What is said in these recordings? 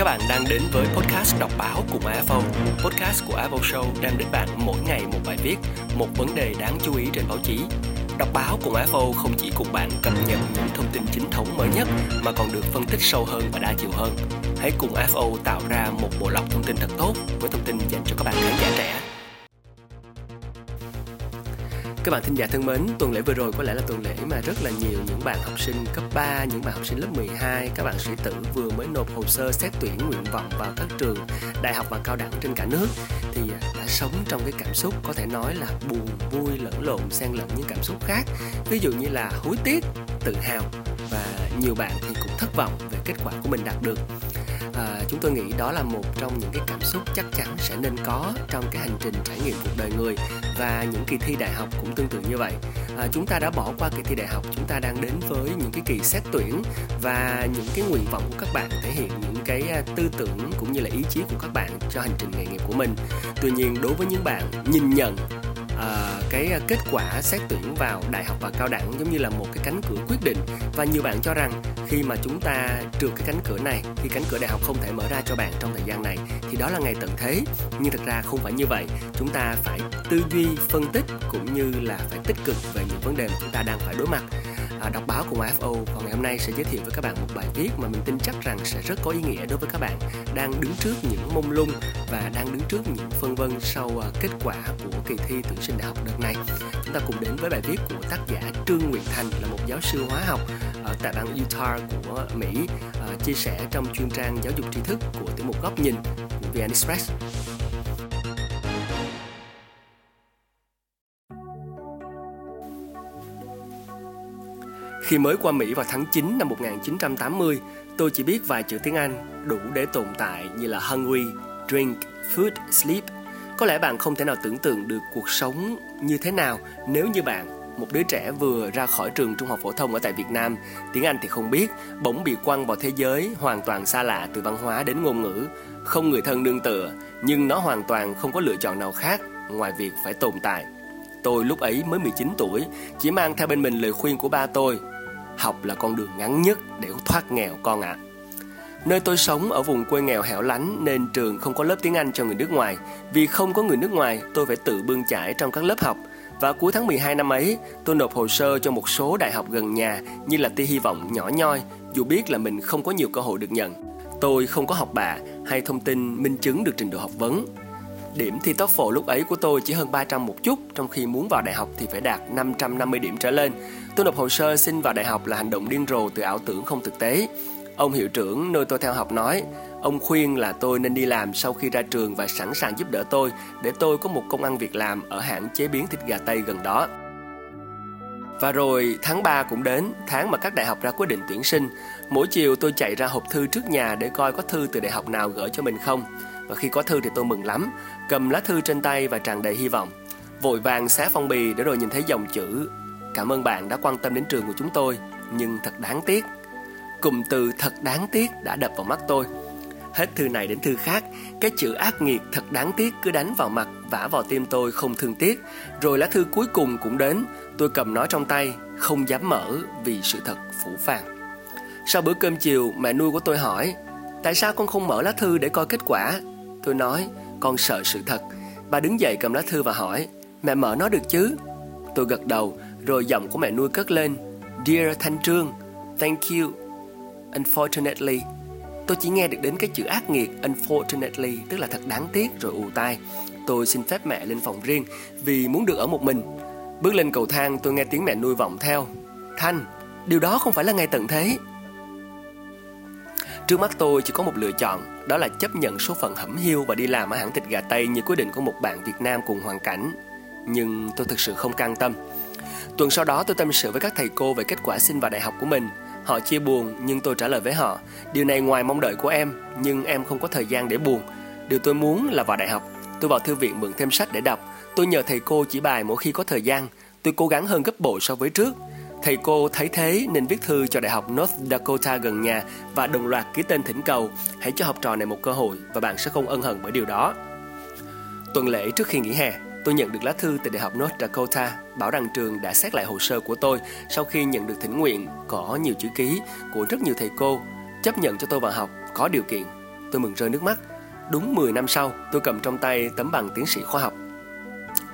Các bạn đang đến với podcast đọc báo cùng AFO. Podcast của AFO Show đem đến bạn mỗi ngày một bài viết, một vấn đề đáng chú ý trên báo chí. Đọc báo cùng AFO không chỉ cùng bạn cập nhật những thông tin chính thống mới nhất mà còn được phân tích sâu hơn và đa chiều hơn. Hãy cùng AFO tạo ra một bộ lọc thông tin thật tốt với thông tin dành cho các bạn khán giả trẻ. Các bạn thính giả thân mến, tuần lễ vừa rồi có lẽ là tuần lễ mà rất là nhiều những bạn học sinh cấp 3, những bạn học sinh lớp 12, các bạn sĩ tử vừa mới nộp hồ sơ xét tuyển nguyện vọng vào các trường đại học và cao đẳng trên cả nước thì à, đã sống trong cái cảm xúc có thể nói là buồn, vui, lẫn lộn, xen lẫn những cảm xúc khác. Ví dụ như là hối tiếc, tự hào và nhiều bạn thì cũng thất vọng về kết quả của mình đạt được chúng tôi nghĩ đó là một trong những cái cảm xúc chắc chắn sẽ nên có trong cái hành trình trải nghiệm cuộc đời người và những kỳ thi đại học cũng tương tự như vậy. À, chúng ta đã bỏ qua kỳ thi đại học chúng ta đang đến với những cái kỳ xét tuyển và những cái nguyện vọng của các bạn thể hiện những cái à, tư tưởng cũng như là ý chí của các bạn cho hành trình nghề nghiệp của mình. Tuy nhiên đối với những bạn nhìn nhận cái à, kết quả xét tuyển vào đại học và cao đẳng giống như là một cái cánh cửa quyết định. Và nhiều bạn cho rằng khi mà chúng ta trượt cái cánh cửa này, khi cánh cửa đại học không thể mở ra cho bạn trong thời gian này, thì đó là ngày tận thế. Nhưng thật ra không phải như vậy. Chúng ta phải tư duy phân tích cũng như là phải tích cực về những vấn đề mà chúng ta đang phải đối mặt. À, đọc báo cùng AFO và ngày hôm nay sẽ giới thiệu với các bạn một bài viết mà mình tin chắc rằng sẽ rất có ý nghĩa đối với các bạn đang đứng trước những mông lung và đang đứng trước những phân vân sau à, kết quả của kỳ thi tuyển sinh đại học đợt này. Chúng ta cùng đến với bài viết của tác giả Trương Nguyệt Thành, là một giáo sư hóa học ở tại bang Utah của Mỹ à, chia sẻ trong chuyên trang giáo dục tri thức của tiểu mục góc nhìn của VN Express. Khi mới qua Mỹ vào tháng 9 năm 1980, tôi chỉ biết vài chữ tiếng Anh đủ để tồn tại như là hungry, drink, food, sleep. Có lẽ bạn không thể nào tưởng tượng được cuộc sống như thế nào nếu như bạn một đứa trẻ vừa ra khỏi trường trung học phổ thông ở tại Việt Nam, tiếng Anh thì không biết, bỗng bị quăng vào thế giới hoàn toàn xa lạ từ văn hóa đến ngôn ngữ, không người thân nương tựa, nhưng nó hoàn toàn không có lựa chọn nào khác ngoài việc phải tồn tại. Tôi lúc ấy mới 19 tuổi, chỉ mang theo bên mình lời khuyên của ba tôi học là con đường ngắn nhất để thoát nghèo con ạ. À. Nơi tôi sống ở vùng quê nghèo hẻo lánh nên trường không có lớp tiếng Anh cho người nước ngoài. Vì không có người nước ngoài, tôi phải tự bươn chải trong các lớp học. Và cuối tháng 12 năm ấy, tôi nộp hồ sơ cho một số đại học gần nhà như là tia hy vọng nhỏ nhoi, dù biết là mình không có nhiều cơ hội được nhận. Tôi không có học bạ hay thông tin minh chứng được trình độ học vấn. Điểm thi TOEFL lúc ấy của tôi chỉ hơn 300 một chút, trong khi muốn vào đại học thì phải đạt 550 điểm trở lên. Tôi nộp hồ sơ xin vào đại học là hành động điên rồ từ ảo tưởng không thực tế. Ông hiệu trưởng nơi tôi theo học nói, ông khuyên là tôi nên đi làm sau khi ra trường và sẵn sàng giúp đỡ tôi để tôi có một công ăn việc làm ở hãng chế biến thịt gà Tây gần đó. Và rồi tháng 3 cũng đến, tháng mà các đại học ra quyết định tuyển sinh. Mỗi chiều tôi chạy ra hộp thư trước nhà để coi có thư từ đại học nào gửi cho mình không. Và khi có thư thì tôi mừng lắm, cầm lá thư trên tay và tràn đầy hy vọng. Vội vàng xé phong bì để rồi nhìn thấy dòng chữ Cảm ơn bạn đã quan tâm đến trường của chúng tôi, nhưng thật đáng tiếc. Cụm từ thật đáng tiếc đã đập vào mắt tôi. Hết thư này đến thư khác, cái chữ ác nghiệt thật đáng tiếc cứ đánh vào mặt, vả vào tim tôi không thương tiếc. Rồi lá thư cuối cùng cũng đến, tôi cầm nó trong tay, không dám mở vì sự thật phủ phàng. Sau bữa cơm chiều, mẹ nuôi của tôi hỏi, tại sao con không mở lá thư để coi kết quả? Tôi nói, con sợ sự thật. Bà đứng dậy cầm lá thư và hỏi, mẹ mở nó được chứ? Tôi gật đầu, rồi giọng của mẹ nuôi cất lên. Dear Thanh Trương, Thank you. Unfortunately, Tôi chỉ nghe được đến cái chữ ác nghiệt, Unfortunately, Tức là thật đáng tiếc rồi ù tai. Tôi xin phép mẹ lên phòng riêng Vì muốn được ở một mình. Bước lên cầu thang, tôi nghe tiếng mẹ nuôi vọng theo. Thanh, Điều đó không phải là ngày tận thế. Trước mắt tôi chỉ có một lựa chọn, Đó là chấp nhận số phận hẩm hiu Và đi làm ở hãng thịt gà Tây Như quyết định của một bạn Việt Nam cùng hoàn cảnh. Nhưng tôi thực sự không can tâm. Tuần sau đó tôi tâm sự với các thầy cô về kết quả xin vào đại học của mình. Họ chia buồn nhưng tôi trả lời với họ, điều này ngoài mong đợi của em, nhưng em không có thời gian để buồn. Điều tôi muốn là vào đại học. Tôi vào thư viện mượn thêm sách để đọc. Tôi nhờ thầy cô chỉ bài mỗi khi có thời gian. Tôi cố gắng hơn gấp bội so với trước. Thầy cô thấy thế nên viết thư cho Đại học North Dakota gần nhà và đồng loạt ký tên thỉnh cầu hãy cho học trò này một cơ hội và bạn sẽ không ân hận bởi điều đó. Tuần lễ trước khi nghỉ hè, Tôi nhận được lá thư từ Đại học North Dakota bảo rằng trường đã xét lại hồ sơ của tôi sau khi nhận được thỉnh nguyện có nhiều chữ ký của rất nhiều thầy cô chấp nhận cho tôi vào học có điều kiện. tôi mừng rơi nước mắt. Đúng 10 năm sau, tôi cầm trong tay tấm bằng tiến sĩ khoa học.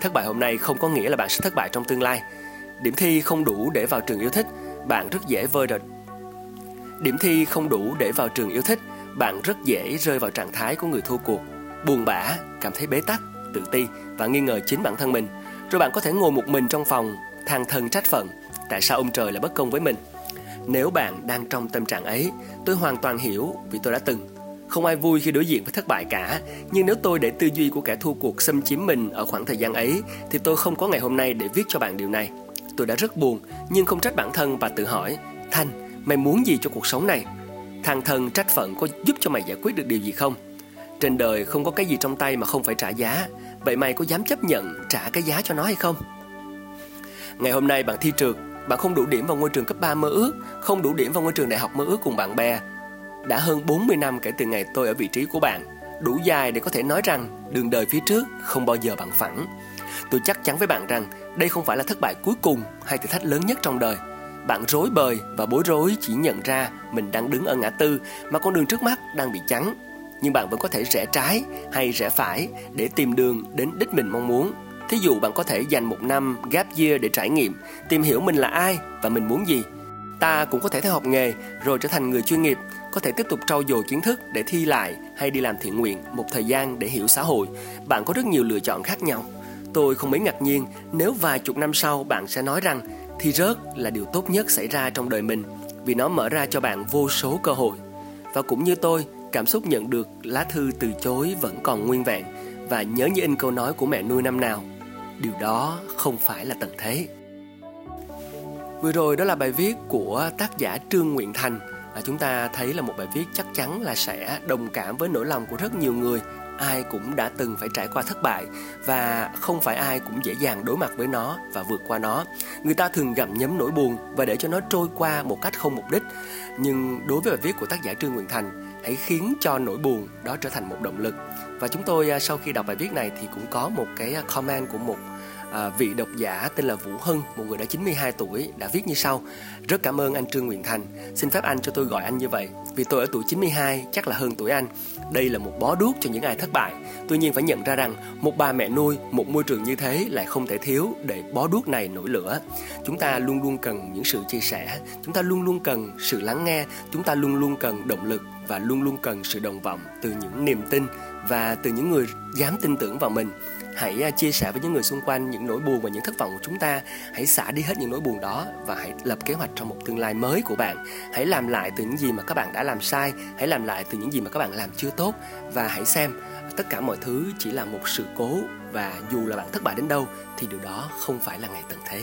Thất bại hôm nay không có nghĩa là bạn sẽ thất bại trong tương lai. Điểm thi không đủ để vào trường yêu thích, bạn rất dễ vơi đợt. Điểm thi không đủ để vào trường yêu thích, bạn rất dễ rơi vào trạng thái của người thua cuộc, buồn bã, cảm thấy bế tắc, tự ti và nghi ngờ chính bản thân mình. Rồi bạn có thể ngồi một mình trong phòng, than thân trách phận, tại sao ông trời lại bất công với mình. Nếu bạn đang trong tâm trạng ấy, tôi hoàn toàn hiểu vì tôi đã từng. Không ai vui khi đối diện với thất bại cả, nhưng nếu tôi để tư duy của kẻ thua cuộc xâm chiếm mình ở khoảng thời gian ấy, thì tôi không có ngày hôm nay để viết cho bạn điều này. Tôi đã rất buồn, nhưng không trách bản thân và tự hỏi, Thanh, mày muốn gì cho cuộc sống này? Thằng thân trách phận có giúp cho mày giải quyết được điều gì không? Trên đời không có cái gì trong tay mà không phải trả giá, vậy mày có dám chấp nhận trả cái giá cho nó hay không? Ngày hôm nay bạn thi trượt, bạn không đủ điểm vào ngôi trường cấp 3 mơ ước, không đủ điểm vào ngôi trường đại học mơ ước cùng bạn bè. Đã hơn 40 năm kể từ ngày tôi ở vị trí của bạn, đủ dài để có thể nói rằng đường đời phía trước không bao giờ bằng phẳng. Tôi chắc chắn với bạn rằng đây không phải là thất bại cuối cùng hay thử thách lớn nhất trong đời. Bạn rối bời và bối rối chỉ nhận ra mình đang đứng ở ngã tư mà con đường trước mắt đang bị chắn. Nhưng bạn vẫn có thể rẽ trái hay rẽ phải để tìm đường đến đích mình mong muốn. Thí dụ bạn có thể dành một năm gap year để trải nghiệm, tìm hiểu mình là ai và mình muốn gì. Ta cũng có thể theo học nghề rồi trở thành người chuyên nghiệp, có thể tiếp tục trau dồi kiến thức để thi lại hay đi làm thiện nguyện một thời gian để hiểu xã hội. Bạn có rất nhiều lựa chọn khác nhau. Tôi không mấy ngạc nhiên nếu vài chục năm sau bạn sẽ nói rằng thi rớt là điều tốt nhất xảy ra trong đời mình vì nó mở ra cho bạn vô số cơ hội. Và cũng như tôi, cảm xúc nhận được lá thư từ chối vẫn còn nguyên vẹn và nhớ như in câu nói của mẹ nuôi năm nào điều đó không phải là tận thế. Vừa rồi đó là bài viết của tác giả trương nguyện thành. À, chúng ta thấy là một bài viết chắc chắn là sẽ đồng cảm với nỗi lòng của rất nhiều người ai cũng đã từng phải trải qua thất bại và không phải ai cũng dễ dàng đối mặt với nó và vượt qua nó. Người ta thường gặm nhấm nỗi buồn và để cho nó trôi qua một cách không mục đích. Nhưng đối với bài viết của tác giả trương nguyễn thành, hãy khiến cho nỗi buồn đó trở thành một động lực. Và chúng tôi à, sau khi đọc bài viết này thì cũng có một cái à, comment của một à, vị độc giả tên là Vũ Hưng, một người đã 92 tuổi, đã viết như sau. Rất cảm ơn anh Trương Nguyễn Thành. Xin phép anh cho tôi gọi anh như vậy. Vì tôi ở tuổi 92, chắc là hơn tuổi anh. Đây là một bó đuốc cho những ai thất bại. Tuy nhiên phải nhận ra rằng một bà mẹ nuôi, một môi trường như thế lại không thể thiếu để bó đuốc này nổi lửa. Chúng ta luôn luôn cần những sự chia sẻ, chúng ta luôn luôn cần sự lắng nghe, chúng ta luôn luôn cần động lực và luôn luôn cần sự đồng vọng từ những niềm tin và từ những người dám tin tưởng vào mình. Hãy à, chia sẻ với những người xung quanh những nỗi buồn và những thất vọng của chúng ta. Hãy xả đi hết những nỗi buồn đó và hãy lập kế hoạch cho một tương lai mới của bạn. Hãy làm lại từ những gì mà các bạn đã làm sai. Hãy làm lại từ những gì mà các bạn làm chưa tốt. Và hãy xem, tất cả mọi thứ chỉ là một sự cố và dù là bạn thất bại đến đâu thì điều đó không phải là ngày tận thế.